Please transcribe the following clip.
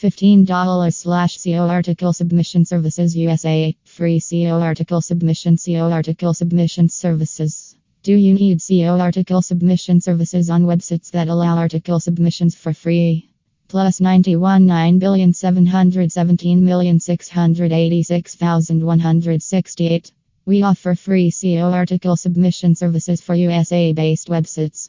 $15 slash SEO article submission services USA. Free SEO article submission SEO article submission services. Do you need SEO article submission services on websites that allow article submissions for free? Plus 91 9,717,686,168. We offer free SEO article submission services for USA based websites.